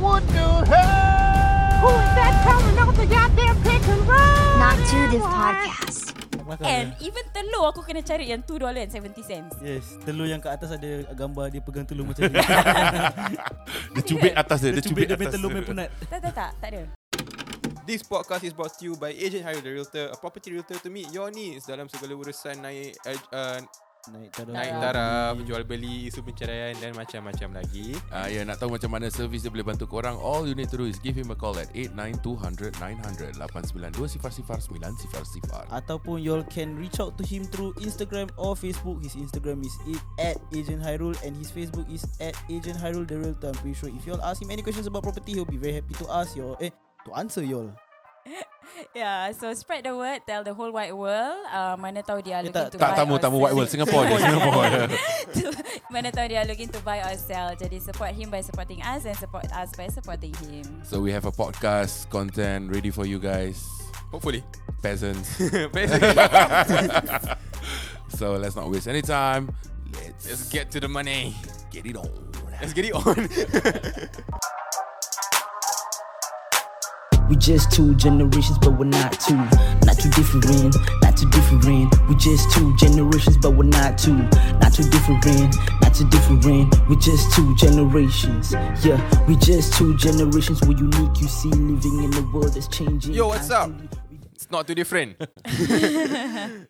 what the hell? Who's that coming off the goddamn pick and roll? Not to this podcast. And even telur aku kena cari yang $2.70 Yes, telur yang kat atas ada gambar dia pegang telur macam ni. Dia cubit atas dia, dia dia cubit cubit dia punya telur main penat. Tak tak tak Tak ada This podcast is brought to you by Agent Harry the Realtor, a property realtor to meet your needs dalam segala urusan naik uh, uh, Naik taraf. naik taraf, jual beli, isu penceraian dan macam-macam lagi. Ah, ya, nak tahu macam mana servis dia boleh bantu korang All you need to do is give him a call at 89200-900 892 sifar sifar 9 sifar sifar Ataupun y'all can reach out to him through Instagram or Facebook. His Instagram is it at Agent Hyrule and his Facebook is at Agent Hyrule the Realtor. I'm pretty sure if y'all ask him any questions about property, he'll be very happy to ask y'all. Eh, to answer y'all. Yeah So spread the word Tell the whole wide world uh, Mana tahu dia Eh, looking tak- to Tak buy tamu or tamu sell. white world Singapore je Singapore Mana tahu dia looking to buy or sell Jadi support him by supporting us And support us by supporting him So we have a podcast content ready for you guys Hopefully. Peasants So let's not waste any time Let's, let's get to the money. get it on Let's get it on. We just two generations, but we're not two. Not too different, not too different. We just two generations, but we're not two. Not too different, not too different. We just two generations. Yeah, we just two generations. We're unique, you see, living in a world that's changing. Yo, what's up? It's not too different.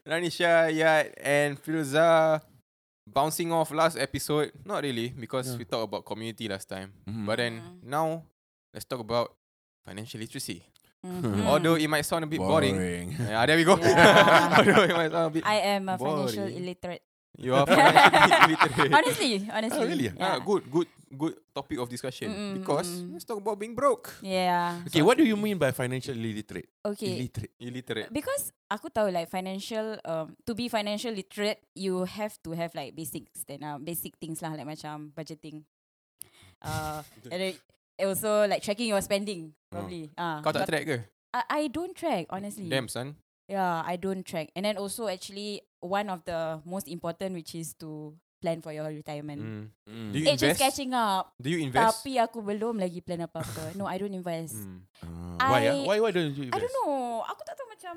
Ranisha, Yat, and Filza bouncing off last episode. Not really, because we talked about community last time. Mhm. But then now, let's talk about financial literacy. Mhm. Although it might sound a bit boring. Yeah, there we go. Yeah. Although it might sound a bit. I am a financial Boring. illiterate You are financially illiterate. Honestly Honestly Oh, really? Ah, yeah. good, good, good topic of discussion. Mm-mm, because mm-mm. let's talk about being broke. Yeah Okay what do you mean by financial illiterate? Okay Illiterate Illiterate. Because aku tahu like financial um to be financial literate you have to have like basics then uh, basic things lah like macam budgeting. Uh and then also like tracking your spending probably. Ah Kau tak track ke? I, I don't track honestly. Damn son. Yeah, I don't track. And then also actually one of the most important which is to plan for your retirement. Mm. Mm. Do you Age is invest? catching up. Do you invest? Tapi aku belum lagi plan apa-apa. no, I don't invest. Mm. Why, ah? I- why why don't you invest? I don't know. Aku tak tahu macam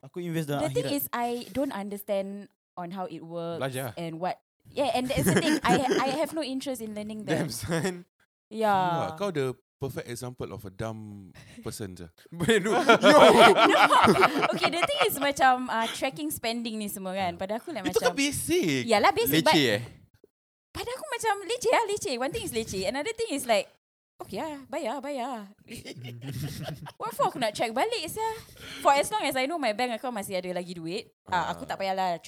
Aku invest dalam the thing akhirat. is I don't understand on how it works Belajar. and what yeah and that's the thing I I have no interest in learning that Damn son. Wah, yeah Kau the perfect example of a dumb person je. Yo. okay the thing is macam uh, tracking spending ni semua kan pada aku like Itu kan macam basic Yalah basic but Leceh eh. pada aku macam leceh lah leceh one thing is leceh another thing is like Okay lah, bayar, bayar. What for aku nak track balik sah? For as long as I know my bank account masih ada lagi duit, ah, aku tak payahlah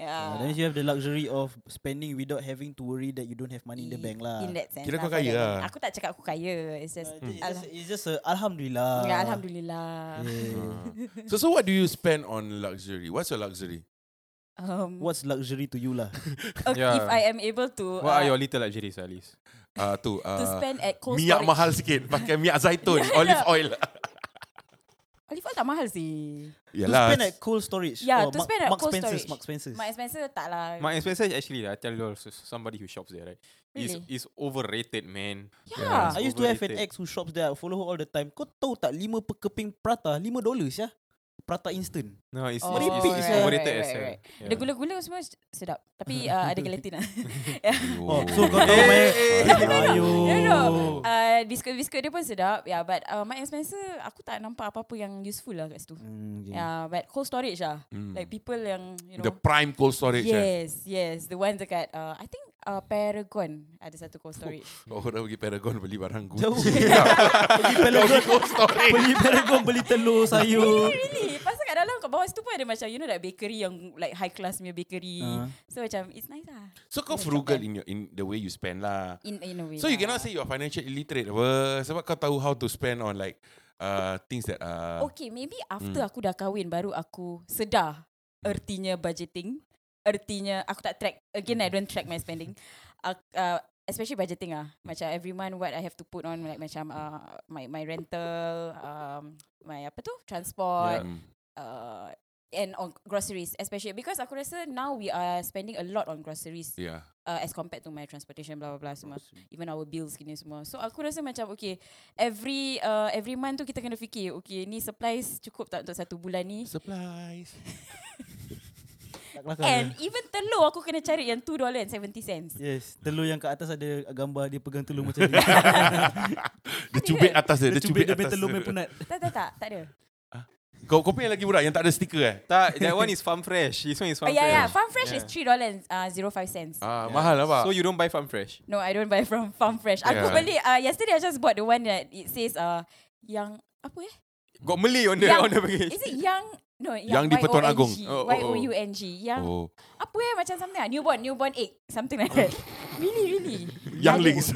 track. Uh, Yeah. then you have the luxury of spending without having to worry that you don't have money in the bank lah. In that sense. Kira lah, kau kaya lah. Aku tak cakap aku kaya. It's just, Uh, it's, just, it's just a Alhamdulillah. ya, Alhamdulillah. Yeah. So so what do you spend on luxury? What's your luxury? Um, What's luxury to you lah? okay, Yeah. If I am able to What are uh, your little luxuries at least? Uh, tu to uh, spend at cold minyak storage. mahal sikit pakai minyak zaitun olive oil Oil tak mahal sih. to Yalah spend at cold storage. Yeah, Oh, to Mark- spend at Mark cold Spencer's, storage. Mark Spencer's. My expenses tak lah. My expenses actually, I tell you all, somebody who shops there, right? Is Really? is overrated, man. yeah. I used to have an overrated. ex who shops there. I follow her all the time. Kau tahu tak lima per keping prata, lima dollars ya? Prata instant. No, it's, Oh, it's, it's, sia. overrated right, as right, right. Yeah. The gula-gula semua sedap. Tapi uh, ada gelatin lah. yeah. Oh, so kau tahu my... Ayo. No, no. Uh, biskut-biskut dia pun sedap. Yeah, but uh, my expenses, aku tak nampak apa-apa yang useful lah kat situ. Hmm, okay. Yeah, but cold storage lah. Hmm. Like people yang, you know. the prime cold storage eh? Yes, yes. The ones dekat, uh, I think uh, Paragon ada satu cold storage. Oh, orang pergi Paragon beli barang Jauh. Gucci. Pergi Paragon, cold storage. beli Paragon, beli telur, sayur. really? Pasal kat dalam kat bawah situ pun ada macam, you know that bakery yang like high class punya bakery. Ah. So macam, it's nice lah. So kau frugal in your in the way you spend lah. In, in a way So you lah. cannot say you're financial illiterate apa sebab kau tahu how to spend on like uh, things that uh, Okay, maybe after aku dah kahwin baru aku sedar ertinya budgeting. Ertinya aku tak track. Again, I don't track my spending. Uh, uh, especially budgeting ah. Macam every month what I have to put on like macam uh, my my rental, um, my apa tu transport, yeah. uh, and on groceries especially because aku rasa now we are spending a lot on groceries Yeah. uh, as compared to my transportation blah blah blah semua even our bills gini semua so aku rasa macam okay every uh, every month tu kita kena fikir okay ni supplies cukup tak untuk satu bulan ni Supplies. Tak kelakar and ke? even telur aku kena cari yang $2.70 Yes, telur yang kat atas ada gambar dia pegang telur macam ni. Dia cubit atas dia. dia Dia cubit cubit dia atas telur dia. main penat. tak tak tak tak ada Kau kau punya lagi murah yang tak ada stiker eh? Tak, that one is farm fresh. This one is oh, farm yeah fresh. yeah farm fresh Yeah. is three dollars uh, zero five cents Ah, mahal lah pak. So you don't buy farm fresh? no I don't buy from farm fresh aku Yeah. beli uh, yesterday I just bought the one that it says uh, yang apa eh Got Malay on the Yang- on the package. is it yang no Yang di Pertuan Agong. Oh, oh, Y oh. O U N G yang Oh, apa eh macam something ah newborn newborn egg something like that really really younglings.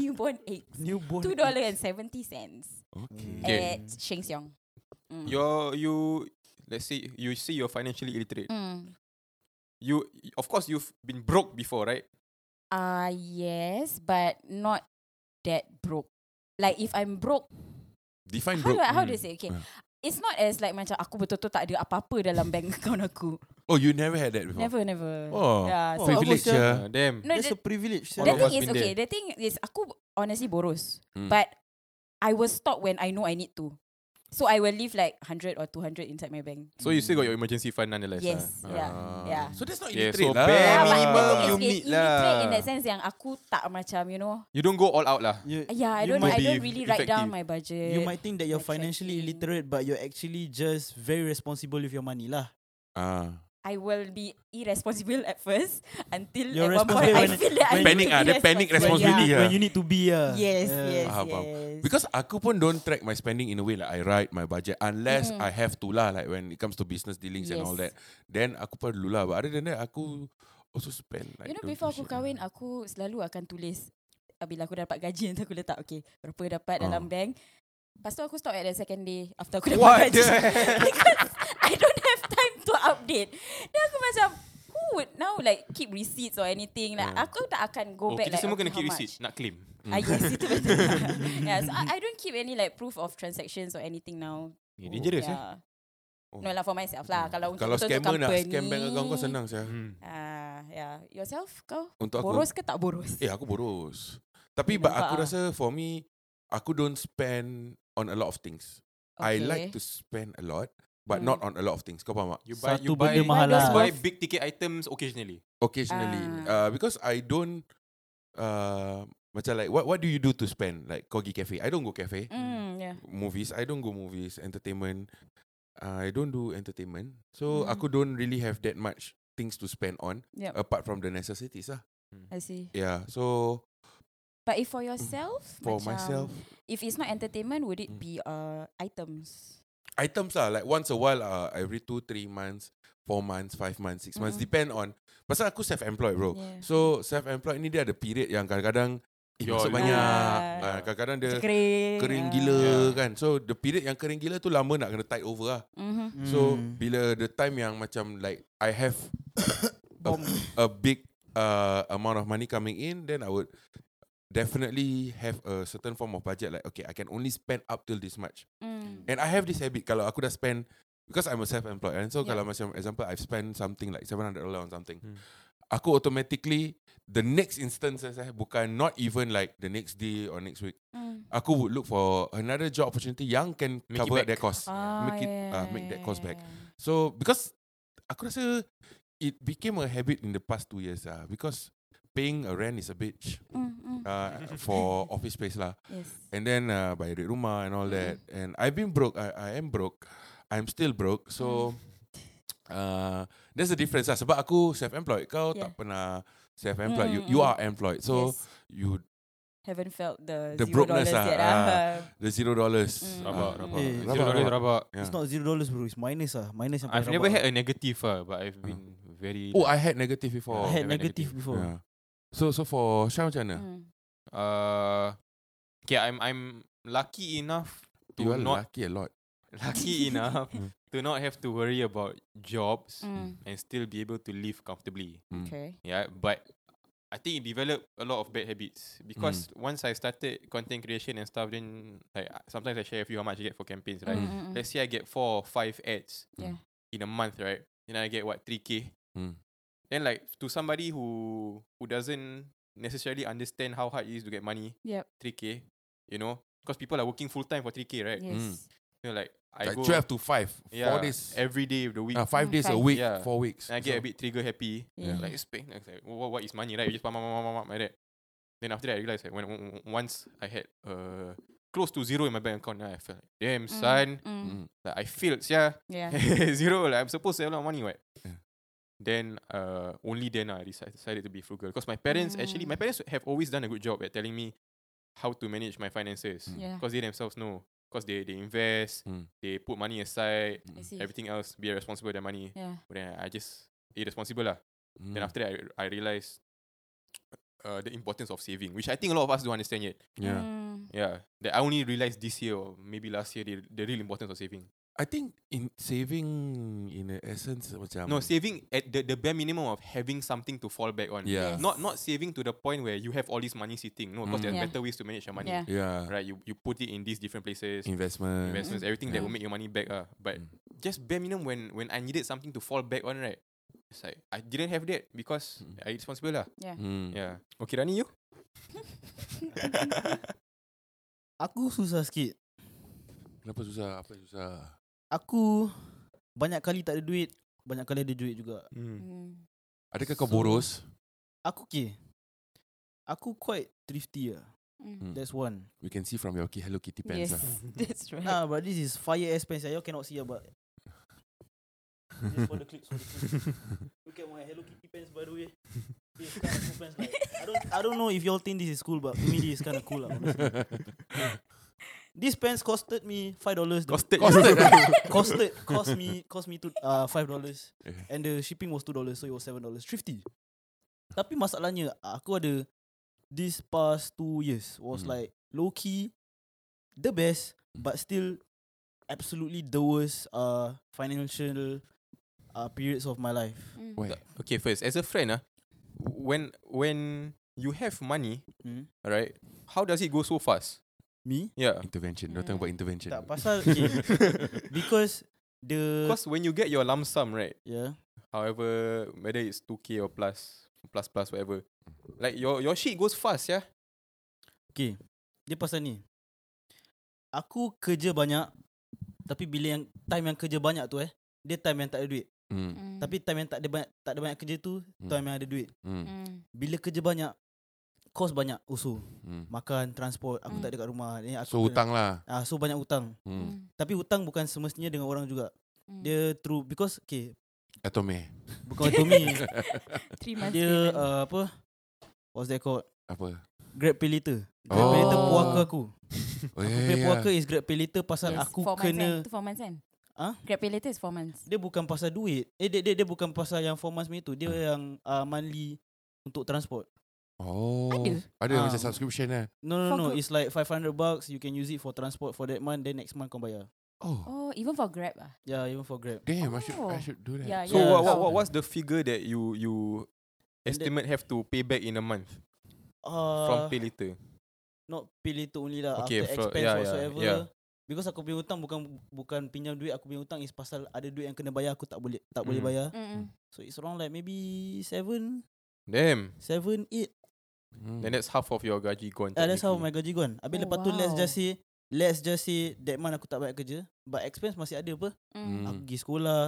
newborn egg Newborn. two dollar and seventy cents okay. Okay. at Sheng Siong mm. You're you let's say you say you're financially illiterate. Mm. You of course you've been broke before, right? Uh yes, but not that broke. Like if I'm broke, Define how broke. do I, how do Mm. I say? Okay, Ah. It's not as like macam aku betul-betul tak ada apa-apa dalam bank account aku. Oh, you never had that before? Never, never. Oh, yeah. Oh, So privilege ya. Uh, damn. no, That's the, a privilege. The thing is okay. The thing is aku honestly boros, Hmm. but I will stop when I know I need to. So I will leave like hundred or two hundred inside my bank. So you still got your emergency fund nonetheless. Yes, ah? yeah, Ah. yeah. So that's not Yeah, illiterate so lah. bare Yeah, but the minimum you meet okay, illiterate in lah. that sense yang aku tak macam you know. You don't go all out lah. You, Yeah, I you don't. I don't really write down effective. my budget. You might think that you're like financially tracking. illiterate, but you're actually just very responsible with your money lah. Ah. I will be irresponsible at first until You're at one point I feel that I Panic to ah, panic responsibility need, yeah. when you need to be ah. Yes, Yeah. yes, Faham, faham. yes. Because aku pun don't track my spending in a way like I write my budget unless Mm-mm. I have to lah like when it comes to business dealings and all Yes. that. Then aku perlu lah. But other than that aku also spend like you know before aku kahwin aku selalu akan tulis uh, bila aku dapat gaji nanti aku letak okay berapa dapat Ah. dalam bank. Lepas tu aku stop at the second day after aku dapat What gaji. Because I don't have to update. Then aku macam who would now like keep receipts or anything like Ah. aku tak akan go Oh, back kita like semua okay, kena keep how receipt. much. Nak claim. Ah yes itu betul. yeah, so I, I don't keep any like proof of transactions or anything now. Yeah, dangerous eh. yeah. Oh. No lah for myself lah. Kalau untuk Kalau untuk scammer nak company, scam bank account kau senang saya. Hmm. Ah, yeah. Yourself kau Untuk aku boros ke tak boros? Eh aku boros. Tapi Eh, but nampak aku ah. rasa for me aku don't spend on a lot of things. I like to spend a lot but Hmm. not on a lot of things. Kau faham tak? You buy Satu you buy, benda mahal lah. those buy big ticket items occasionally. Occasionally. Uh, Ah. because I don't uh, macam like what what do you do to spend? Like kau pergi cafe. I don't go cafe. Mm, yeah. Movies. I don't go movies. Entertainment. I don't do entertainment. So Mhm. aku don't really have that much things to spend on Yep. apart from the necessities lah. I see. Yeah. So But if for yourself, for macam, myself, if it's not entertainment, would it Mm. be uh items? Items lah like once a while uh, every two three months four months five months six months Mm-mm. depend on pasal aku self employed bro Yeah. so self employed ni dia ada period yang kadang-kadang eh, masuk banyak Ah. uh, kadang-kadang dia Kering. kering gila Yeah. kan so the period yang kering gila tu lama nak kena tide over lah Mhm. so Hmm. bila the time yang macam like I have Bomb. a big uh, amount of money coming in, then I would definitely have a certain form of budget. Like, okay, I can only spend up till this much. Mm. And I have this habit. Kalau aku dah spend, because I'm a self-employed, and so Yeah. kalau macam example, I've spent something like seven hundred dollar on something, Hmm. aku automatically the next instance eh, bukan not even like the next day or next week. Mm. Aku would look for another job opportunity yang can Make cover that cost. Ah, make it yeah, uh, make that cost back. So because aku rasa it became a habit in the past two years ah because paying a rent is a bitch. Mm, mm. uh, for office space lah. Yes. And then uh, bayar duit rumah and all that. And I've been broke. I, I am broke. I'm still broke. So uh, there's a difference lah. Sebab aku self-employed. Kau Yeah. tak pernah self-employed. You Mm, you mm. are employed. So yes. you haven't felt the, The zero brokenness dollars lah, yet. ah. ah. the zero dollars. Mm. Rabak, Ah, rabak. Eh, Zero dollars rabak. yeah. It's not zero dollars bro. It's minus ah. Minus I've never rabak. had a negative ah, but I've been very. Oh, I had negative before. I had never negative negative. before. Yeah. So so for Syah macam mana? Mm. Uh, okay, I'm I'm lucky enough to You are not lucky a lot. lucky enough Mm. to not have to worry about jobs Mm. and still be able to live comfortably. Mm. Okay. Yeah, but I think it developed a lot of bad habits because once I started content creation and stuff, then like uh, sometimes I share with you how much I get for campaigns, right? Mm, mm, mm. Let's say I get four or five ads. Yeah. in a month, right? Then I get what 3k. Mm. Then like to somebody who who doesn't necessarily understand how hard it is to get money, Yep. 3k, you know, because people are working full time for 3k, right? Yes. Mm. You know, like I Like go 12 to 5. yeah, 4 days. every day of the week. Uh, 5 Mm, days a week. Yeah. 4 weeks. And I get a bit trigger happy. Yeah. Like spend like, like, what, what is money, right? You just pam, pam, pam, pam, pam, like that. Then after that, I realized like, when, when once I had uh close to zero in my bank account, then I felt like, damn Mm, son, mm, Mm. like I failed, yeah. Yeah. zero. Like I'm supposed to have a lot of money, right? Yeah. Then uh only then I decided, to be frugal because my parents actually my Mm. parents have always done a good job at telling me how to manage my finances Mm. Yeah. because they themselves know because they they invest, Mm. they put money aside, see. everything else be responsible with their money. Yeah. But then I just irresponsible lah. Mm. Then after that, I, I realized uh, the importance of saving, which I think a lot of us don't understand yet. Yeah. Mm. Yeah, that I only realized this year or maybe last year the, the real importance of saving. I think in saving in the essence macam No, saving at the, the bare minimum of having something to fall back on. Yeah. Yes. Not not saving to the point where you have all this money sitting. No, because Mm. there's Yeah. better ways to manage your money. Yeah. Yeah. Right, you you put it in these different places, Investment. investments, everything that Yeah. will make your money back. Uh. But Mm. just bare minimum when when I needed something to fall back on, right? It's like I didn't have that because Mm. I responsible lah. Yeah. Mm. Yeah. Okay, Rani, you? Aku susah sikit. Kenapa susah? Apa susah? Aku banyak kali tak ada duit, banyak kali ada duit juga. Hmm. Mm. Adakah kau So- boros? Aku okay. Aku quite thrifty lah. Mm. Hmm. That's one. We can see from your Ki- Hello Kitty pants. Yes, lah. that's right. Nah, but this is fire ass pants. ah. Y'all cannot see ah, but just for the for clicks. Look at my Hello Kitty pants, by the way. This kind of cool pants. Like, I don't, I don't know if y'all think this is cool, but to me this is kind of cool. Lah, honestly. This pants costed me five dollars. Costed. Costed. costed cost me cost me to uh five dollars Yeah. and the shipping was two dollars so it was seven dollars thrifty. Tapi masalahnya aku ada this past two years was Hmm. like low key the best but still absolutely the worst uh financial uh periods of my life. Mm. Why? Okay, first, as a friend, ah, when when you have money, Hmm? right? How does it go so fast? Me? Yeah. Intervention. Don't talk about intervention. Tak pasal okay, because the Because when you get your lump sum, right? yeah However, whether it's 2k or plus, plus plus whatever, like your your shit goes fast, yeah. Okay Dia pasal ni Aku kerja banyak Tapi bila yang Time yang kerja banyak tu eh Dia time yang tak ada duit Mm. Mm. Tapi time yang tak ada banyak Tak ada banyak kerja tu Hmm. Time yang ada duit Mm. Mm. Bila kerja banyak Kos banyak also Mm. Makan, transport Aku Hmm. tak ada kat rumah Ni aku So hutang lah. ah, So banyak hutang Mm. Mm. Tapi hutang bukan semestinya dengan orang juga Mm. Dia through Because okay Atome. Bukan months Dia uh, Apa What's that called Apa? Grab pay later Grab Oh. pay later puaka aku Oh, Aku pay puaka is grab pay later Pasal Yes, aku four months kan? kena Itu four months kan? Ah? Grab pay later is four months. Dia bukan pasal duit. Eh dia dia, dia bukan pasal yang 4 months punya tu. Dia Ah. yang uh, monthly untuk transport. Oh. Ada? Ada Ah. macam subscription lah. No no For no, group- it's like 500 bucks you can use it for transport for that month then next month kau bayar. Oh. Oh, even for Grab ah. Yeah, even for Grab. Damn, I should I Oh. should do that. Yeah, So yeah. what, what, Oh. what what's the figure that you you And that- estimate have to pay back in a month Uh, from pay later? not pay later only lah Okay, after for- expense yeah, yeah, whatsoever. yeah. Because aku punya hutang bukan bukan pinjam duit, aku punya hutang is pasal ada duit yang kena bayar aku tak boleh tak boleh Mm. bayar. Mm-mm. So it's around like maybe 7 Damn. 7 8. Mm. Then that's half of your gaji gone. Ah, that's how technically. my gaji gone. Habis Oh, lepas tu let's wow. just say let's just say that month aku tak banyak kerja, but expense masih ada apa? Mm. Mm. Aku pergi sekolah,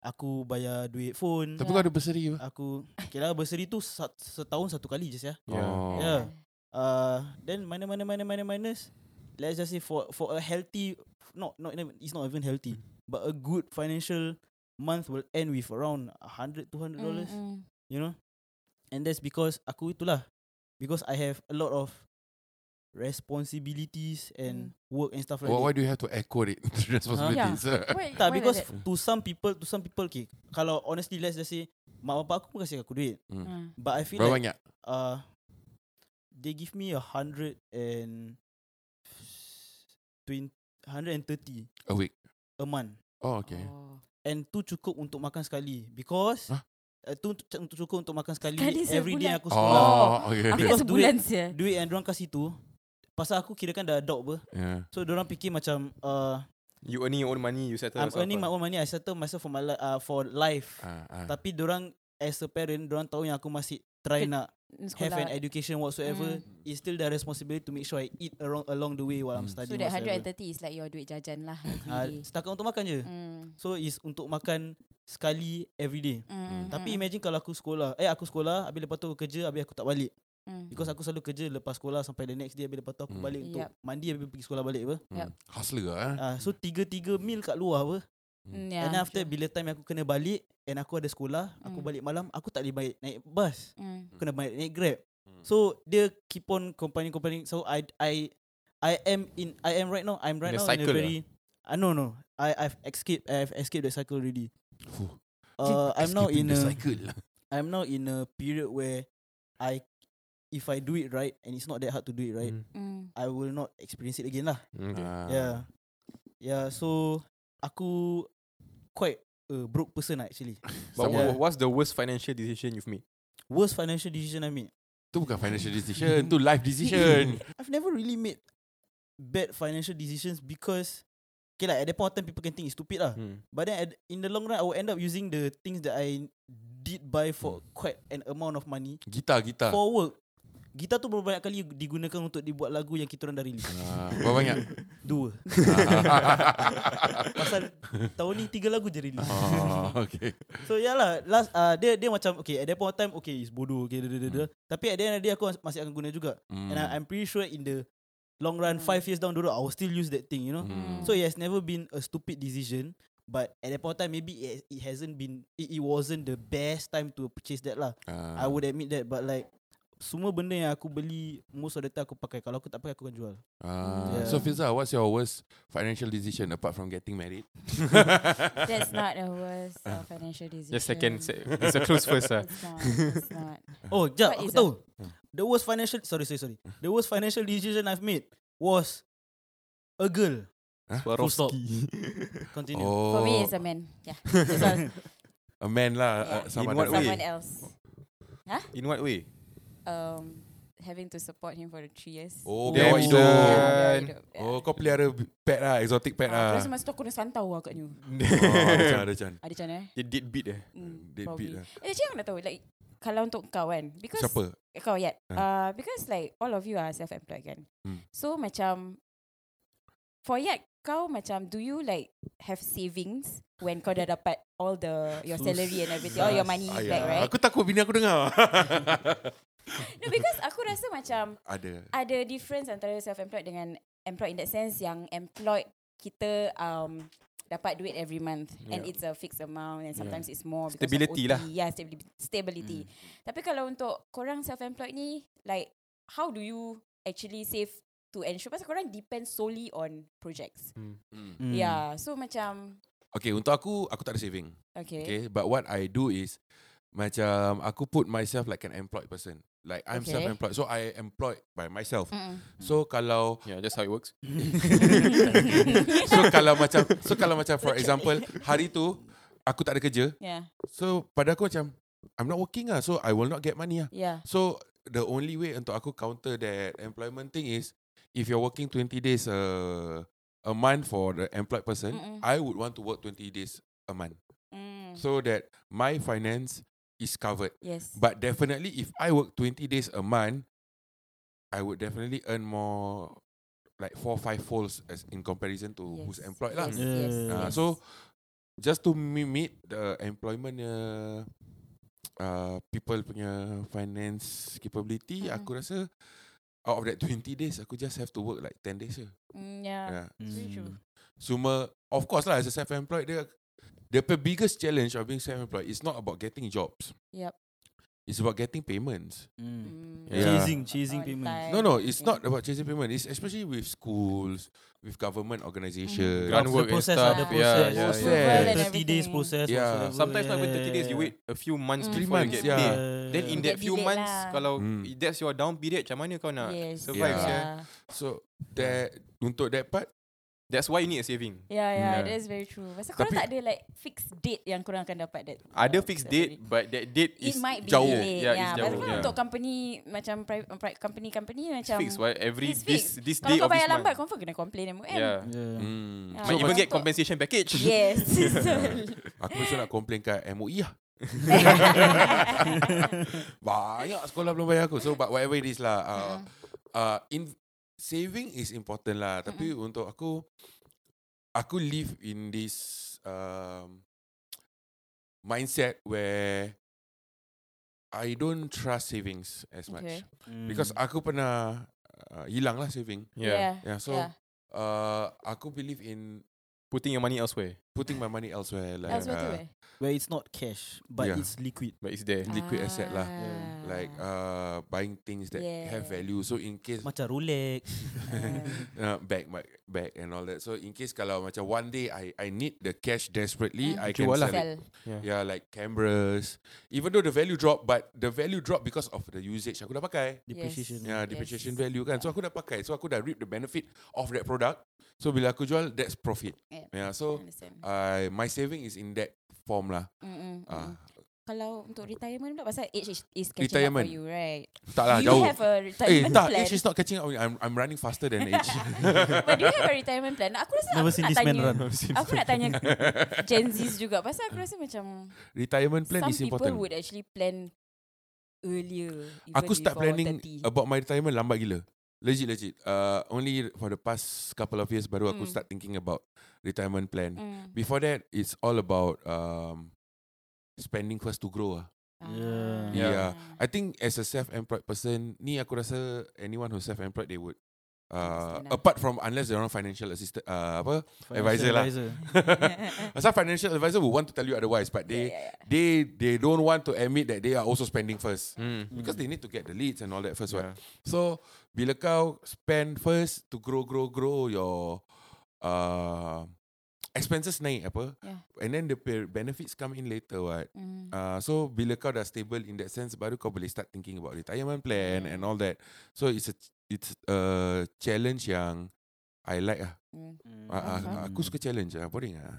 aku bayar duit phone, Tapi kau ada bursary apa? aku okay lah bursary tu setahun satu kali je ya. Yeah. Oh. Yeah. Uh, then minus minus minus minus minus. Let's just say for for a healthy, not not it's not even healthy, but a good financial month will end with around a hundred two hundred dollars. Mm-mm. You know, and that's because aku itulah because I have a lot of responsibilities and work and stuff like Why, why that. do you have to echo it? Responsibilities. Why- Tak why because like to some people to some people okay, kalau honestly let's just say mak bapak aku pun kasih aku duit, Mm. Mm. but I feel Berapa like banyak? uh they give me a hundred and twenty hundred and thirty A week. a month Oh, okay. Oh. and tu cukup untuk makan sekali because Hah? uh, tu tu- untuk cukup untuk makan sekali, Sekali every day aku sekolah Oh, okay. Aku Because sebulan sia. duit yang orang kasih tu pasal aku kira kan dah adopt ber Yeah. so orang fikir macam uh, You earning your own money, you settle I'm yourself earning my lah. own money. I settle myself for my li- uh, for life. Ah, ah. Tapi orang as a parent, orang tahu yang aku masih try Ke- nak have an Sekolah. education whatsoever. Mm. It's still their responsibility to make sure I eat along along the way while I'm Mm. So studying. that whatsoever. 130 is like your duit jajan lah. Ah, day. setakat untuk makan je. Mm. So is untuk makan sekali every day. Mm. Tapi imagine kalau aku sekolah, eh aku sekolah, habis lepas tu aku kerja, habis aku tak balik. Mm. Because aku selalu kerja lepas sekolah sampai the next day, habis lepas tu aku Hmm. balik untuk Yup. mandi habis pergi sekolah balik apa. Hmm. Yup. Hustler lah. eh. Ah, so tiga-tiga meal kat luar apa. Mm, Yeah, and then after bila time aku kena balik and aku ada sekolah, aku Mm. balik malam, aku tak boleh balik naik bus. Mm. Aku kena balik naik Grab. Hmm. So dia keep on complaining complaining. So I I I am in I am right now. I'm right In now in a cycle very uh, no no. I I've escaped I've escaped the cycle already. Fuh. Uh, I'm now in the a cycle. I'm now in a period where I if I do it right and it's not that hard to do it right, Mm. Mm. I will not experience it again lah. Okay. Ah. Yeah. Yeah, so aku quite a broke person lah actually. But Yeah. wha- what's the worst financial decision you've made? Worst financial decision I made. Tu bukan financial decision, tu life decision. I've never really made bad financial decisions because okay like at that point of time people can think it's stupid lah. Hmm. But then at, in the long run I will end up using the things that I did buy for quite an amount of money Gitar, gitar. for work. Gitar tu berapa banyak kali digunakan untuk dibuat lagu yang kita orang dah release. Ah, berapa banyak? Dua. Pasal tahun ni tiga lagu je release. oh, okay. So yeah lah last uh, dia dia macam okay at that point of time okay it's bodoh okay dah. Tapi at the end of the day aku masih akan guna juga. Hmm. And I, I'm pretty sure in the long run five years down the road I will still use that thing you know. Hmm. So it has never been a stupid decision. But at that point of time maybe it, it hasn't been it, it wasn't the best time to purchase that lah. I Ah. would admit that but like semua benda yang aku beli most of the time aku pakai kalau aku tak pakai aku akan jual. Ah, Yeah. So Fiza, what's your worst financial decision apart from getting married? That's not a worst uh, financial decision. Just second, se- it's a close first ah. It's not. It's not. Oh, jap, aku tahu. The worst financial sorry sorry sorry. The worst financial decision I've made was a girl. Full stop. Continue. Oh, For me, it's a man. Yeah. A man lah. Yeah. Uh, some In what way? Someone else. In what way? Um, having to support him for the three years. Oh, biawak son. hidup. Yeah, biar. Yeah. Oh, kau pelihara pet lah, exotic pet Ah, lah. Rasa masa tu aku kena santau lah kat ni. Oh, ada can, ada can. Ada macam mana eh? Dia did beat eh. Mm, Deadbeat probably. lah. Eh, actually aku nak tahu like kalau untuk kau kan because Siapa? kau yet Ah. uh, because like all of you are self-employed kan Hmm. so macam for yet kau macam do you like have savings when kau dah dapat all the your salary and everything all your money Ah, back right Aku takut bini aku dengar. no because aku rasa macam ada. ada difference antara self-employed dengan employed in that sense yang employed kita um dapat duit every month and Yeah. it's a fixed amount and sometimes it's more because Stability lah. Yeah, stability. stability. Tapi kalau untuk korang self-employed ni like how do you actually save to ensure pasal korang depend solely on projects. Hmm. Hmm. Yeah, so macam Okay, untuk aku, aku tak ada saving. okay. Okay, but what I do is macam aku put myself like an employed person. Like I'm Okay. self-employed, so I employed by myself. Mm-mm. So kalau Yeah, that's how it works. so kalau macam so kalau macam for example hari tu aku tak ada kerja, Yeah. so pada aku macam I'm not working ah, so I will not get money ah. Yeah. So the only way untuk aku counter that employment thing is if you're working 20 days a a month for the employed person, Mm-mm. I would want to work 20 days a month Mm. so that my finance is covered. Yes. But definitely if I work 20 days a month, I would definitely earn more like four five folds as in comparison to yes. who's employed lah. Yes. Yeah. yes, Ah, yes. so just to meet the employment uh, uh, people punya finance capability, Mm-mm. aku rasa out of that 20 days, aku just have to work like 10 days je. Mm, yeah. Yeah. True. Cuma, of course lah, as a self-employed, dia, the biggest challenge of being self-employed is not about getting jobs. Yep. It's about getting payments. Mm. Mm. Yeah. Chasing, chasing On payment. time. No, no, it's Yeah. not about chasing payment. It's especially with schools, with government organizations. Ground The work and process, stuff. the Yeah, process. yeah, yeah, Process. yeah. and 30 days process. Yeah. whatsoever. Sometimes not even 30 days. You Yeah. wait a few months Mm. Three before months, you get yeah. paid. Then in that few months, lah. kalau Mm. that's your down period, macam mana kau nak Yes. survive? Yeah. Yeah. So that untuk that part, That's why you need a saving. Yeah, yeah, Yeah. that's very true. Pasal korang tak ada like fixed date yang korang akan dapat that. Ada uh, fixed date, but that date It is might be jauh. delayed. Yeah, Yeah, it's yeah. jauh. But Yeah. untuk company macam pri- pri- company-company macam Fix what every it's this fixed. this Kalau day kau of this bayar lambat, confirm kena complain MOM. Yeah. Yeah. Hmm. Yeah. Might So even get compensation package. Yes. Aku besok nak complain kat MOE lah. Banyak sekolah belum bayar aku. So but whatever it is lah. Uh, uh, in saving is important lah. Tapi untuk aku, aku live in this um, mindset where I don't trust savings as much. Okay. Mm. Because aku pernah uh, hilang lah saving. Yeah. Yeah, so Yeah. uh, aku believe in Putting your money elsewhere, putting my money elsewhere. Like, Elsewhere uh, eh? Where it's not cash, but Yeah. it's liquid. but it's there. liquid asset lah. Ah. like uh, buying things that have Yeah. value. So in case Macam Rolex. uh, bag my bag and all that. So in case kalau macam one day I I need the cash desperately, Mm. I can lah. sell it. Sell. Yeah, like cameras. Even though the value drop, but the value drop because of the usage. Aku dah pakai. Depreciation. Yeah, Yes. depreciation value kan. So aku dah pakai. So aku dah reap the benefit of that product. So bila aku jual, that's profit. Yeah. Yeah. So. I my saving is in that form lah. Mm-mm, Ah, mm. Kalau untuk retirement pula pasal age is, is catching Retirement. up for you, right? tak lah do you jauh. have a Eh, retirement tak. plan? Age is not catching up. I'm I'm running faster than age. But do you have a retirement plan? Aku rasa Never aku nak tanya. run. Aku nak tanya Gen Zs juga pasal aku rasa macam Retirement plan some is people important. would actually plan earlier. Aku start planning 30. about my retirement lambat gila. Legit legit. Uh, only for the past couple of years baru aku Mm. start thinking about retirement plan. Mm. Before that, it's all about um, spending first to grow. Ah. Yeah. Yeah. I think as a self-employed person, ni aku rasa anyone who's self-employed they would. Uh, lah. apart from unless they're on financial assistant, uh, apa? Advisor lah. Advisor. Some financial advisor will want to tell you otherwise, but they Yeah, yeah, yeah. they they don't want to admit that they are also spending first Mm. because they need to get the leads and all that first. Yeah. Right? So bila kau spend first to grow grow grow your uh, expenses naik apa, Yeah. and then the benefits come in later. What? Mm. Uh, so bila kau dah stable in that sense, baru kau boleh start thinking about retirement plan and all that. So it's a it's a challenge yang I like ah. Mm. Uh, uh, aku suka challenge ah, boring ah.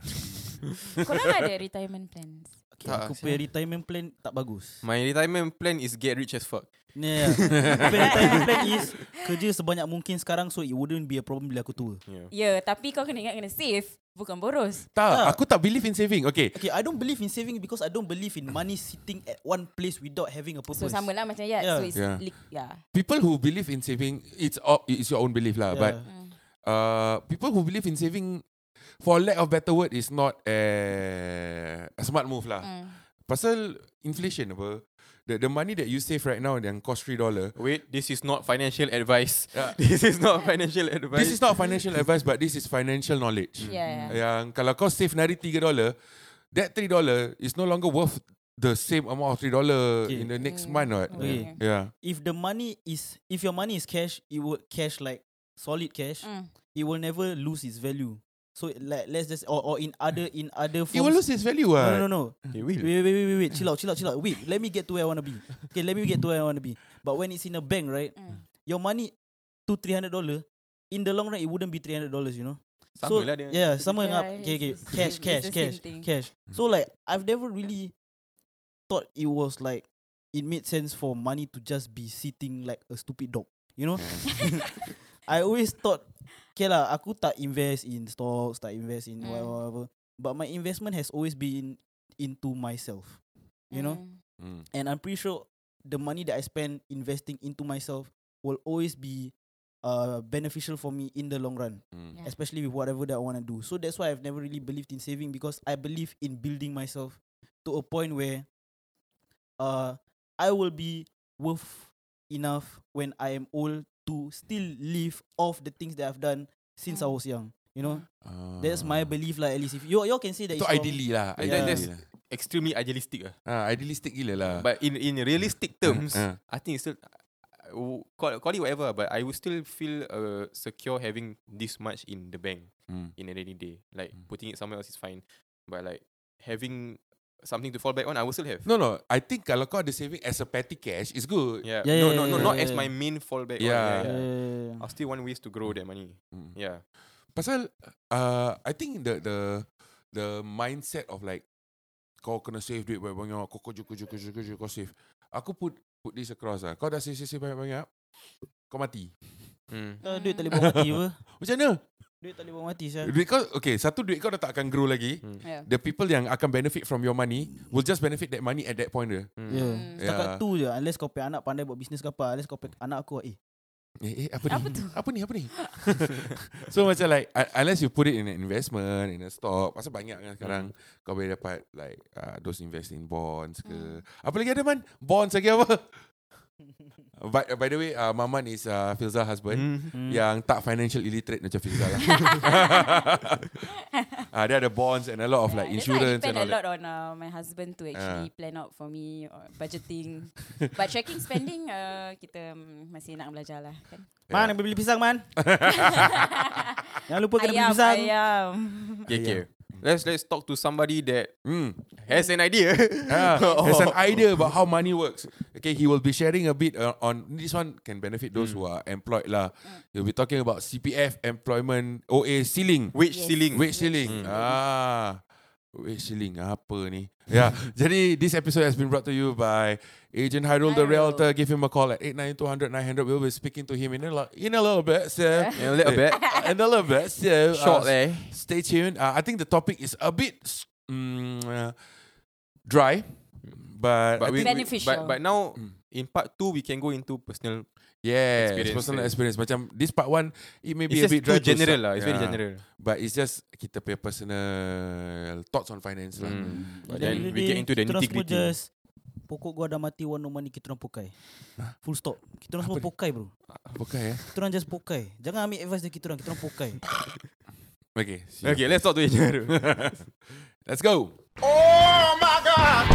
Korang ada retirement plans? Okay, Tak, aku punya retirement plan tak bagus. My retirement plan is get rich as fuck. Yeah. Aku punya retirement plan is kerja sebanyak mungkin sekarang so it wouldn't be a problem bila aku tua. Yeah. Ya, yeah, tapi kau kena ingat kena save, bukan boros. Tak, Tak. aku tak believe in saving. Okay. Okay, I don't believe in saving because I don't believe in money sitting at one place without having a So purpose. sama lah macam ya. Yeah. So it's Yeah. li- yeah. People who believe in saving, it's all, it's your own belief lah. Yeah. But Mm. uh, people who believe in saving, for lack of better word, is not a, a smart move lah. Mm. Pasal inflation apa. The, the money that you save right now yang cost three dollar. Wait, this is not financial advice. Yeah. This is not financial advice. This is not financial advice, but this is financial knowledge. Yeah, yeah. Yang kalau kau save nari tiga dollar, that three dollar is no longer worth the same amount of three dollar Okay. in the next Mm. month. Right? Okay. Yeah. If the money is if your money is cash, it will cash like solid cash. Mm. It will never lose its value. So like let's just or, or in other in other forms. It will lose its value. What? No, no, no. It Wait, will. wait, wait, wait, wait. Chill out, chill out, chill out. Wait, let me get to where I want to be. Okay, let me get to where I want to be. But when it's in a bank, right? Mm. Your money two three hundred dollar. In the long run, it wouldn't be three hundred dollars. You know. Sama lah dia. Yeah, sama Yeah, yeah, Okay, okay. Cash, cash, cash, cash. So like, I've never really thought it was like it made sense for money to just be sitting like a stupid dog. You know. I always thought, okay lah, aku tak invest in stocks, tak invest in Mm. whatever, whatever. But my investment has always been into myself. You know. Mm. Mm. And I'm pretty sure the money that I spend investing into myself will always be uh beneficial for me in the long run, Mm. Yeah. especially with whatever that I want to do. So that's why I've never really believed in saving because I believe in building myself to a point where uh I will be worth enough when I am old to still live off the things that I've done since I Mm. was young. You know, Ah. that's my belief lah. At least if you you can say that wrong. ideally lah. Yeah. Ideally That's- lah. Extremely idealistic lah. Ah, idealistic gila lah. But in in realistic terms, Ah. I think it's still uh, call, call it whatever, but I will still feel uh, secure having this much in the bank Mm. in a rainy day. Like Mm. putting it somewhere else is fine, but like having something to fall back on, I will still have. No, no. I think kalau kau ada saving as a petty cash, it's good. Yeah. Yeah, no, yeah, no, no, yeah, not yeah, as yeah. my main fallback. Yeah. on. yeah, yeah. Yeah. I'll still want ways to grow that money. Mm. Yeah. Pasal uh, I think the the the mindset of like kau kena save duit banyak-banyak, kau kerja kerja kerja kerja kau save. Aku put put this across lah. Kau dah save save, save banyak-banyak, kau mati. Hmm. Uh, duit tak boleh bawa mati apa. Macam mana? Duit tak boleh bawa mati saya. Duit kau okay, satu duit kau dah tak akan grow lagi. Yeah. The people yang akan benefit from your money will just benefit that money at that point dia. Ya. Yeah. Setakat Yeah. tu je unless kau pay anak pandai buat bisnes ke apa, unless kau pay anak aku eh. Eh, eh apa ni? Apa tu? Apa ni? Apa ni? so macam like unless you put it in an investment, in a stock, pasal banyak kan sekarang kau boleh dapat like uh, those invest in bonds ke. Apa lagi ada man? Bonds lagi apa? By, by the way, uh, Maman is uh, Filza husband Hmm. yang tak financial illiterate macam Filza lah. uh, dia ada bonds and a lot of like Yeah, insurance that's and why I all depend a that. lot on uh, my husband to actually Ah. plan out for me or budgeting. But tracking spending, uh, kita um, masih nak belajar lah. Kan? Man, nak beli pisang man. Jangan lupa kena beli Ayam, pisang. ayam. Okay, okay. Let's let's talk to somebody that Mm. has an idea. Ah, has an idea about how money works. Okay, he will be sharing a bit uh, on this one can benefit those who are employed lah. He'll be talking about CPF employment OA ceiling. Wage Yes. ceiling. Wage ceiling. Ah. Ceiling apa ni? Yeah. Jadi this episode has been brought to you by Agent Hyrule the. Realtor. Give him a call at 89200 900. We'll be speaking to him in a, lo- in a little bit. So, A little bit. in a little bit. So, Short uh, there. Stay tuned. Uh, I think the topic is a bit mm, uh, dry, but, But, we, think we, Beneficial. but but now Mm. in part two we can go into personal. Yeah, experience, personal yeah. experience. Macam this part one, it may be It's a bit too dry. general lah. It's very yeah. general. But it's just kita punya personal thoughts on finance lah. Mm. But Jadi then we get into the nitty gritty. just Pokok gua dah mati warna money kita orang pokai. Full stop. Kita orang semua pokai bro. Okay, eh? Kita orang just pokai. Jangan ambil advice dari kita orang. Kita orang pokai. Okay. siap. Okay, let's talk to each other. Let's go. Oh my God!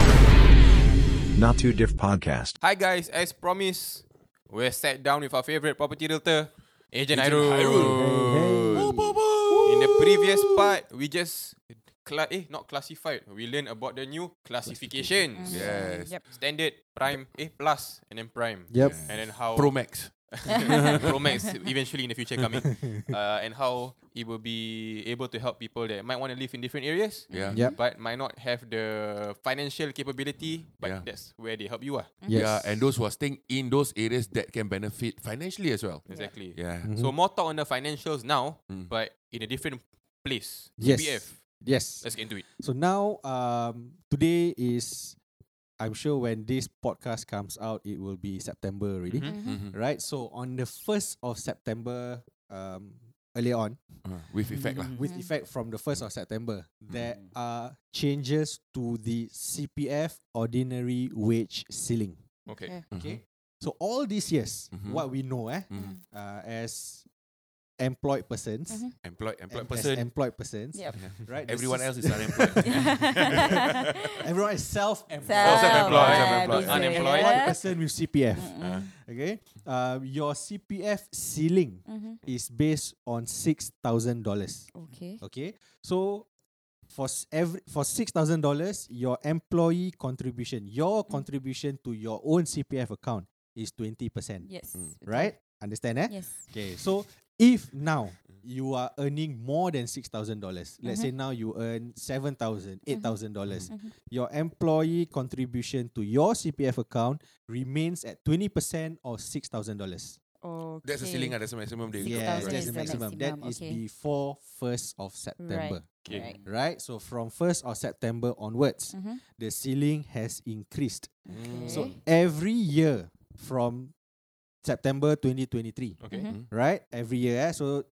Not Too Diff Podcast. Hi guys, as promised, we're sat down with our favorite property realtor, Agent. Hyrule. In the previous part, we just cla- eh not classified. We learned about the new classifications. Yes. Yep. Standard, prime, eh plus, and then prime. Yep. And then how Pro Max. Pro Max eventually in the future coming, uh, and how it will be able to help people that might want to live in different areas, Yeah. Yep. but might not have the financial capability. But Yeah. that's where they help you, ah. Yes. Yeah, and those who are staying in those areas that can benefit financially as well. Exactly. Yeah. So more talk on the financials now, Mm. but in a different place. Yes. CPF. Yes. Let's get into it. So now, um, today is, I'm sure when this podcast comes out, it will be September already, Mhm. Mhm. right? So on the first of September, um, earlier on, Uh, with effect lah. with effect from the first of September, there are changes to the CPF ordinary wage ceiling. Okay. Okay. So all these years, Mhm. what we know, eh, Mhm. uh, as employed persons, Mhm. Employed, employed em- person. employed persons, Yep. right? Everyone sys- else is unemployed. Everyone is self-employed. self-employed, Self- self-employed. business. Unemployed. One person with CPF. Uh, Okay. Uh, your CPF ceiling Mhm. is based on six thousand dollars. Okay. Okay. So for every for six thousand dollars, your employee contribution, your contribution to your own CPF account is twenty percent. Yes. Mm. Right? Understand eh? Yes. Okay. So if now you are earning more than six thousand dollars, let's say now you earn seven thousand, eight thousand dollars, Mhm. your employee contribution to your CPF account remains at twenty percent or six thousand dollars. Okay. that's the ceiling. ah, That's the maximum they Yes, thousand that's the maximum. That maximum, is okay. before first of September. Okay. Right. Right? So from first of September onwards, Mhm. the ceiling has increased. Mm. So Okay. every year from September 2023, Okay. Mhm. right? Every year, eh? so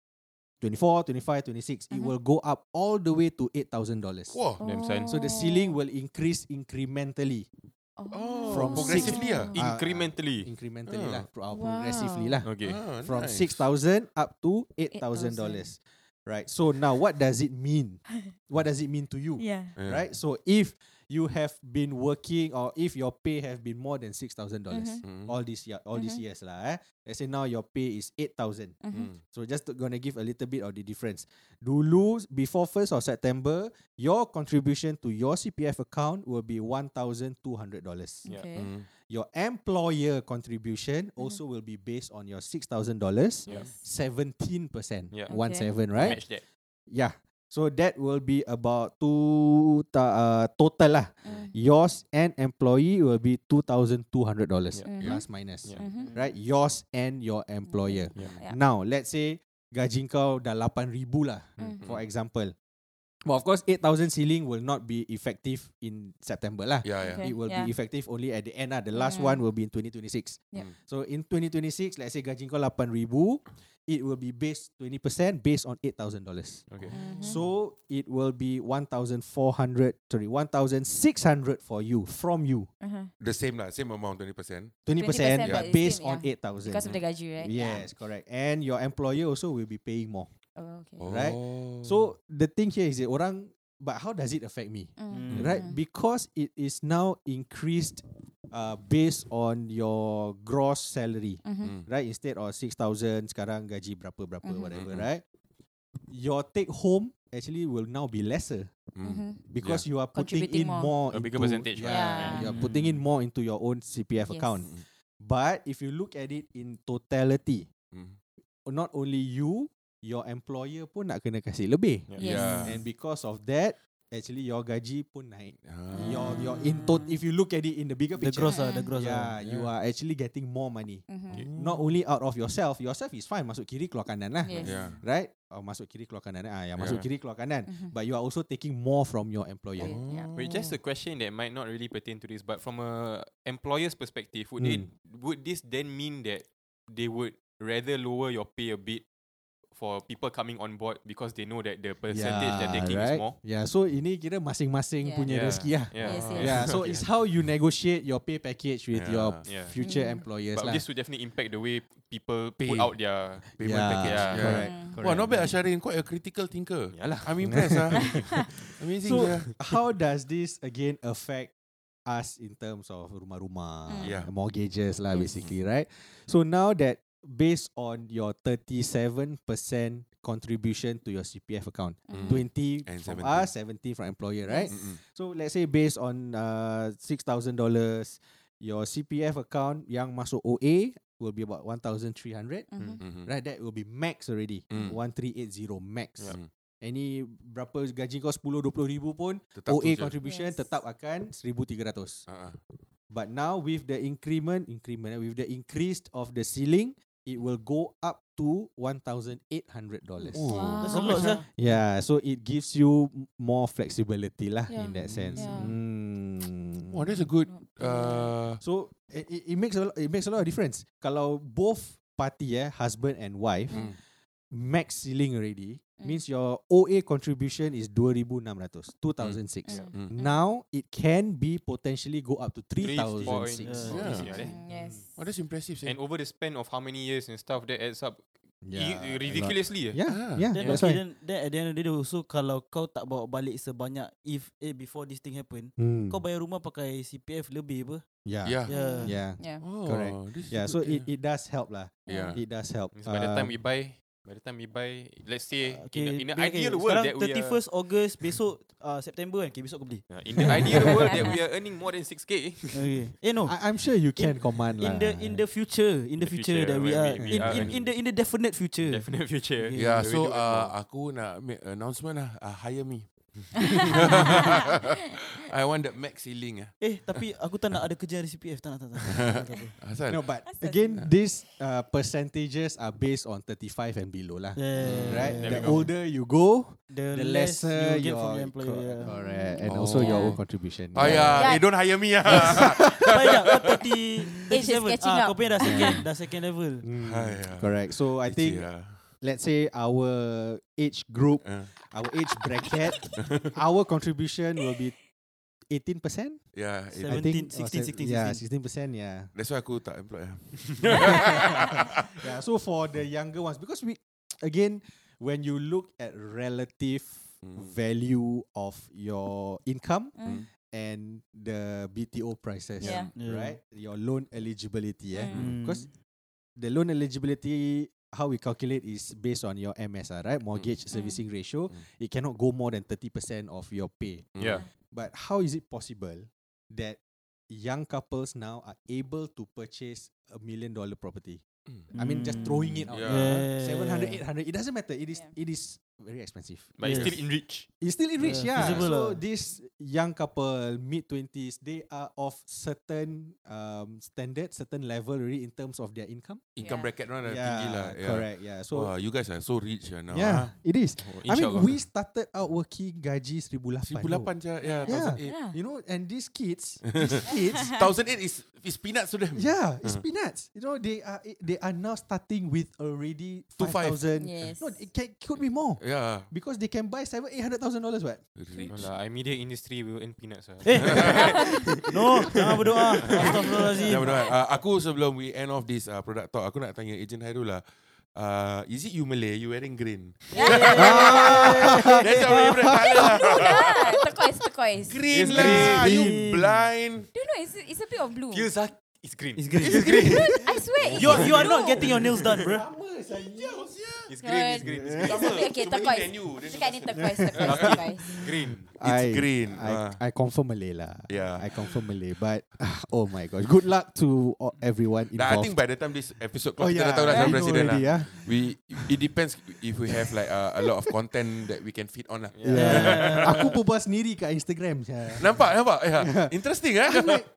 24, 25, 26, it Mhm. will go up all the way to $8,000. Whoa. Damn son. So the ceiling will increase incrementally. Oh, From progressively six- ah. Ah, Incrementally. Incrementally Ah. lah, pro- uh, Wow. progressively lah. Okay. Ah, From nice. 6,000 up to $8,000. Right. So now what does it mean? what does it mean to you? Yeah. Yeah. Right? So if you have been working or if your pay have been more than $6,000 dollars Mhm. all these year, all these Mhm. years lah, eh? Let's say now your pay is 8,000. Mm. Mhm. So just to- gonna give a little bit of the difference. Dulu before 1st of September, your contribution to your CPF account will be $1,200. Yeah. Okay. Mm. Your employer contribution also will be based on your six thousand dollars, seventeen percent, Yeah. one seven, right? Match that. Yeah. So that will be about two ta- uh, total lah. Mm. Yours and employee will be two thousand two hundred dollars Yeah. Mhm. plus minus, Yeah. Mhm. right? Yours and your employer. Yeah. Yeah. Now let's say gaji kau dah 8,000 lah, Mm. for example. Well, of course, 8,000 ceiling will not be effective in September lah. Yeah, yeah. Okay. It will yeah. be effective only at the end lah. The last Mm. one will be in 2026. Yep. Mm. So in 2026, let's say gaji kau 8,000, it will be based 20% based on $8,000. Okay. Mhm. So it will be 1,400, sorry, 1,600 for you, from you. Uh-huh. The same lah, same amount, 20%. 20%, 20%, but but based same, on yeah. 8,000. Because of the gaji, right? Yes, correct. And your employer also will be paying more. Oh, okay. Right? So the thing here is that orang, but how does it affect me? Mm. Right? Mm. Because it is now increased uh, based on your gross salary. Mhm. Mm. Right? Instead of 6,000, sekarang gaji berapa-berapa, Mhm. whatever, Mhm. right? Your take home actually will now be lesser Mm. Mhm. because you are putting in more. more, A bigger into- percentage, Yeah? Yeah. you're putting in more into your own CPF Yes. account. But if you look at it in totality, Mm. not only you, your employer pun nak kena kasih lebih. Yes. Yeah. And because of that, actually your gaji pun naik. Ah. Your your in tot if you look at it in the bigger The picture, gross lah, the gross yeah, lah. you are actually getting more money. Mhm. Not only out of yourself, yourself is fine masuk kiri keluar kanan lah. Yes. Yeah. Right? Oh, masuk kiri keluar kanan. Ah, ya, masuk Yeah. kiri keluar kanan. Mhm. But you are also taking more from your employer. Yeah. Wait, just a question that might not really pertain to this, but from a employer's perspective, would Hmm. it would this then mean that they would rather lower your pay a bit for people coming on board because they know that the percentage they're taking is more? Yeah, so ini kira masing-masing Yeah. punya Yeah. rezeki lah. Yeah. Yes, yes. Yeah, so it's how you negotiate your pay package with Yeah. your Yeah. future Mm. employers But lah. this would definitely impact the way people Pay. put out their Payment yeah, package. Yeah. Yeah. correct. Mm. correct. Wah, not bad Asharin. Quite a critical thinker. Yalah. I'm impressed. ah. Amazing. So sia. how does this again affect us in terms of rumah-rumah, Mm. Yeah. mortgages lah basically, right? So now that based on your 37% contribution to your CPF account, Mm. 20 And from 70. us, 70 from employer, right? Yes. So let's say based on uh, $6,000, your CPF account yang masuk OA will be about 1,300. Mhm. Mhm. Right, that will be max already. Mm. 1380 max. Yeah. Any berapa gaji kau 10 20 ribu pun Tetap OA contribution Yes. tetap akan 1300. Ah, ah. But now with the increment increment eh, with the increase of the ceiling it will go up to $1,800. Oh. Wow. That's a lot, sir. Yeah, so it gives you more flexibility lah in Yeah. that sense. Yeah. Mm. Wow, that's a good. Uh, So it, it- it makes a lot, it makes a lot of difference. Kalau both party eh husband and wife mm. max ceiling already Mm. means your OA contribution is 2600 2006. Mm. Mm. Now it can be potentially go up to 3006. Yeah. Yeah. Yeah. Mm, Yes. Oh, that's impressive. sia. And over the span of how many years and stuff, that adds up Yeah, i- ridiculously. eh. Yeah, Ah. yeah, Then, that's okay, why. then, then at the end of the day also kalau kau tak bawa balik sebanyak if eh before this thing happen, Hmm. kau bayar rumah pakai CPF lebih apa? Yeah. Yeah. Yeah. Yeah. Yeah. Oh, Correct. this is Yeah, good, so yeah. it, it does help lah. Yeah. It does help. Means by the time Um, we buy, by the time we buy, let's say Okay, in, a, in an okay, ideal world sekarang that we are, 31st August besok uh, September kan, okay, besok kau beli. Yeah, in the ideal world that we are earning more than 6k. Okay. Eh no. I, I'm sure you can command lah. in the in the future, in the, The future, future, that we when are, we- we in, are in, in the in the definite future. Definite future. Okay. Yeah, We so uh, aku nak make announcement lah. Uh, hire me. I want that max ceiling ah. Eh, tapi aku tak nak ada kerja dari CPF, tak nak tak nak. tak. Asal? No, but Asal again, these uh, percentages are based on 35 and below lah. Yeah, Right? There The older you go, The, the less lesser you get your from your employer. co- yeah. correct, and Oh. also your Yeah. own contribution. Oh yeah, Yeah. eh, don't hire me ah. Banyak kau 30 Age is 37. catching Ah, kau punya dah second, dah second level. Mm, Haiya. correct. So I think, lah. Let's say our age group, Uh, our age bracket, our contribution will be 18%. yeah, it- I 17, think, 16, or se- 16, Yeah, 16. 16%. Yeah. that's why aku tak employ ah. yeah. So for the younger ones, because we, again, when you look at relative Mm. value of your income Mm. and the BTO prices, Yeah. Yeah. right? Your loan eligibility, eh? Mm. Because the loan eligibility, how we calculate is based on your MSR, right? Mortgage Mm. servicing ratio. Mm. It cannot go more than 30% of your pay. Yeah. But how is it possible that young couples now are able to purchase a million dollar property. Mm. I mean, just throwing it out. Yeah. there. Yeah. 700, 800, it doesn't matter. It is Yeah. it is very expensive. But it's Yes. still in reach. It's still in reach, Yeah, yeah. So lah. this young couple, mid twenties, they are of certain um standard, certain level already in terms of their income. Income Yeah. bracket mana yeah, tinggi lah. Yeah. correct. Yeah. So Wah, you guys are so rich ah now. yeah, it is. Oh, I mean, we started out working gaji 1008. 1008 je. Yeah, Yeah. 1008. Yeah. You know, and these kids, these kids, 1008 is is peanuts to them. yeah, it's Uh. peanuts. You know, they are they are now starting with already Two five. thousand. Yes. No, it can, could be more Yeah. because they can buy seven, eight hundred thousand dollars. What? Rich. No lah, I media industry will earn peanuts lah. Eh, no, jangan berdoa. Astagfirullahalazim. Ya benar. Uh, aku sebelum we end off this uh, product talk, aku nak tanya Agent Hairul lah. Uh, is it you Malay? You wearing green? That's your favorite colour. Blue lah. Turquoise, turquoise. Green lah. green. You blind. Don't know, it's, it's a bit of blue. Feels like it's green. It's green. I swear it's You are- you are not getting your nails done, bro. It's green, it's green, it's green. It's bit, okay, turquoise. Cakap ni turquoise, turquoise, turquoise. Green. It's green. I, Ah. I confirm Malay lah. Yeah. I confirm Malay. But oh my god, good luck to all, everyone Nah, I involved. think by the time this episode oh keluar, kita yeah, dah tahu lah I siapa know presiden lah. already, yeah. We it depends if we have like uh, a lot of content that we can fit on lah. Yeah. Aku berbual sendiri kat Instagram. Nampak, nampak. Yeah. Interesting eh? I'm like, no.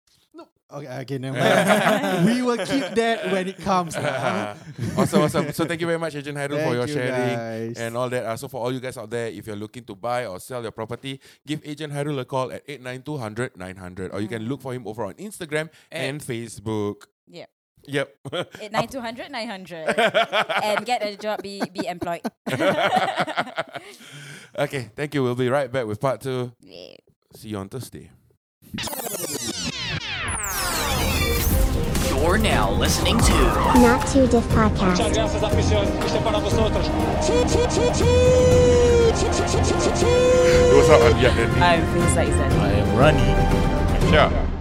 Okay, okay, never mind. we will keep that when it comes. lah. awesome, awesome. So thank you very much, Agent Hairul, for Thank your you, sharing guys. and all that. Uh, so for all you guys out there, if you're looking to buy or sell your property, give Agent Hairul a call at 89200 900 or you can look for him over on Instagram and Facebook. Yep. Yep. At 9200, 900. and get a job, be, be employed. okay, thank you. We'll be right back with part two. Yeah. See you on Thursday. You're now listening to Not Too Diff Podcast. What's up, Andia? I'm Faisal Izan. I am running. Sure.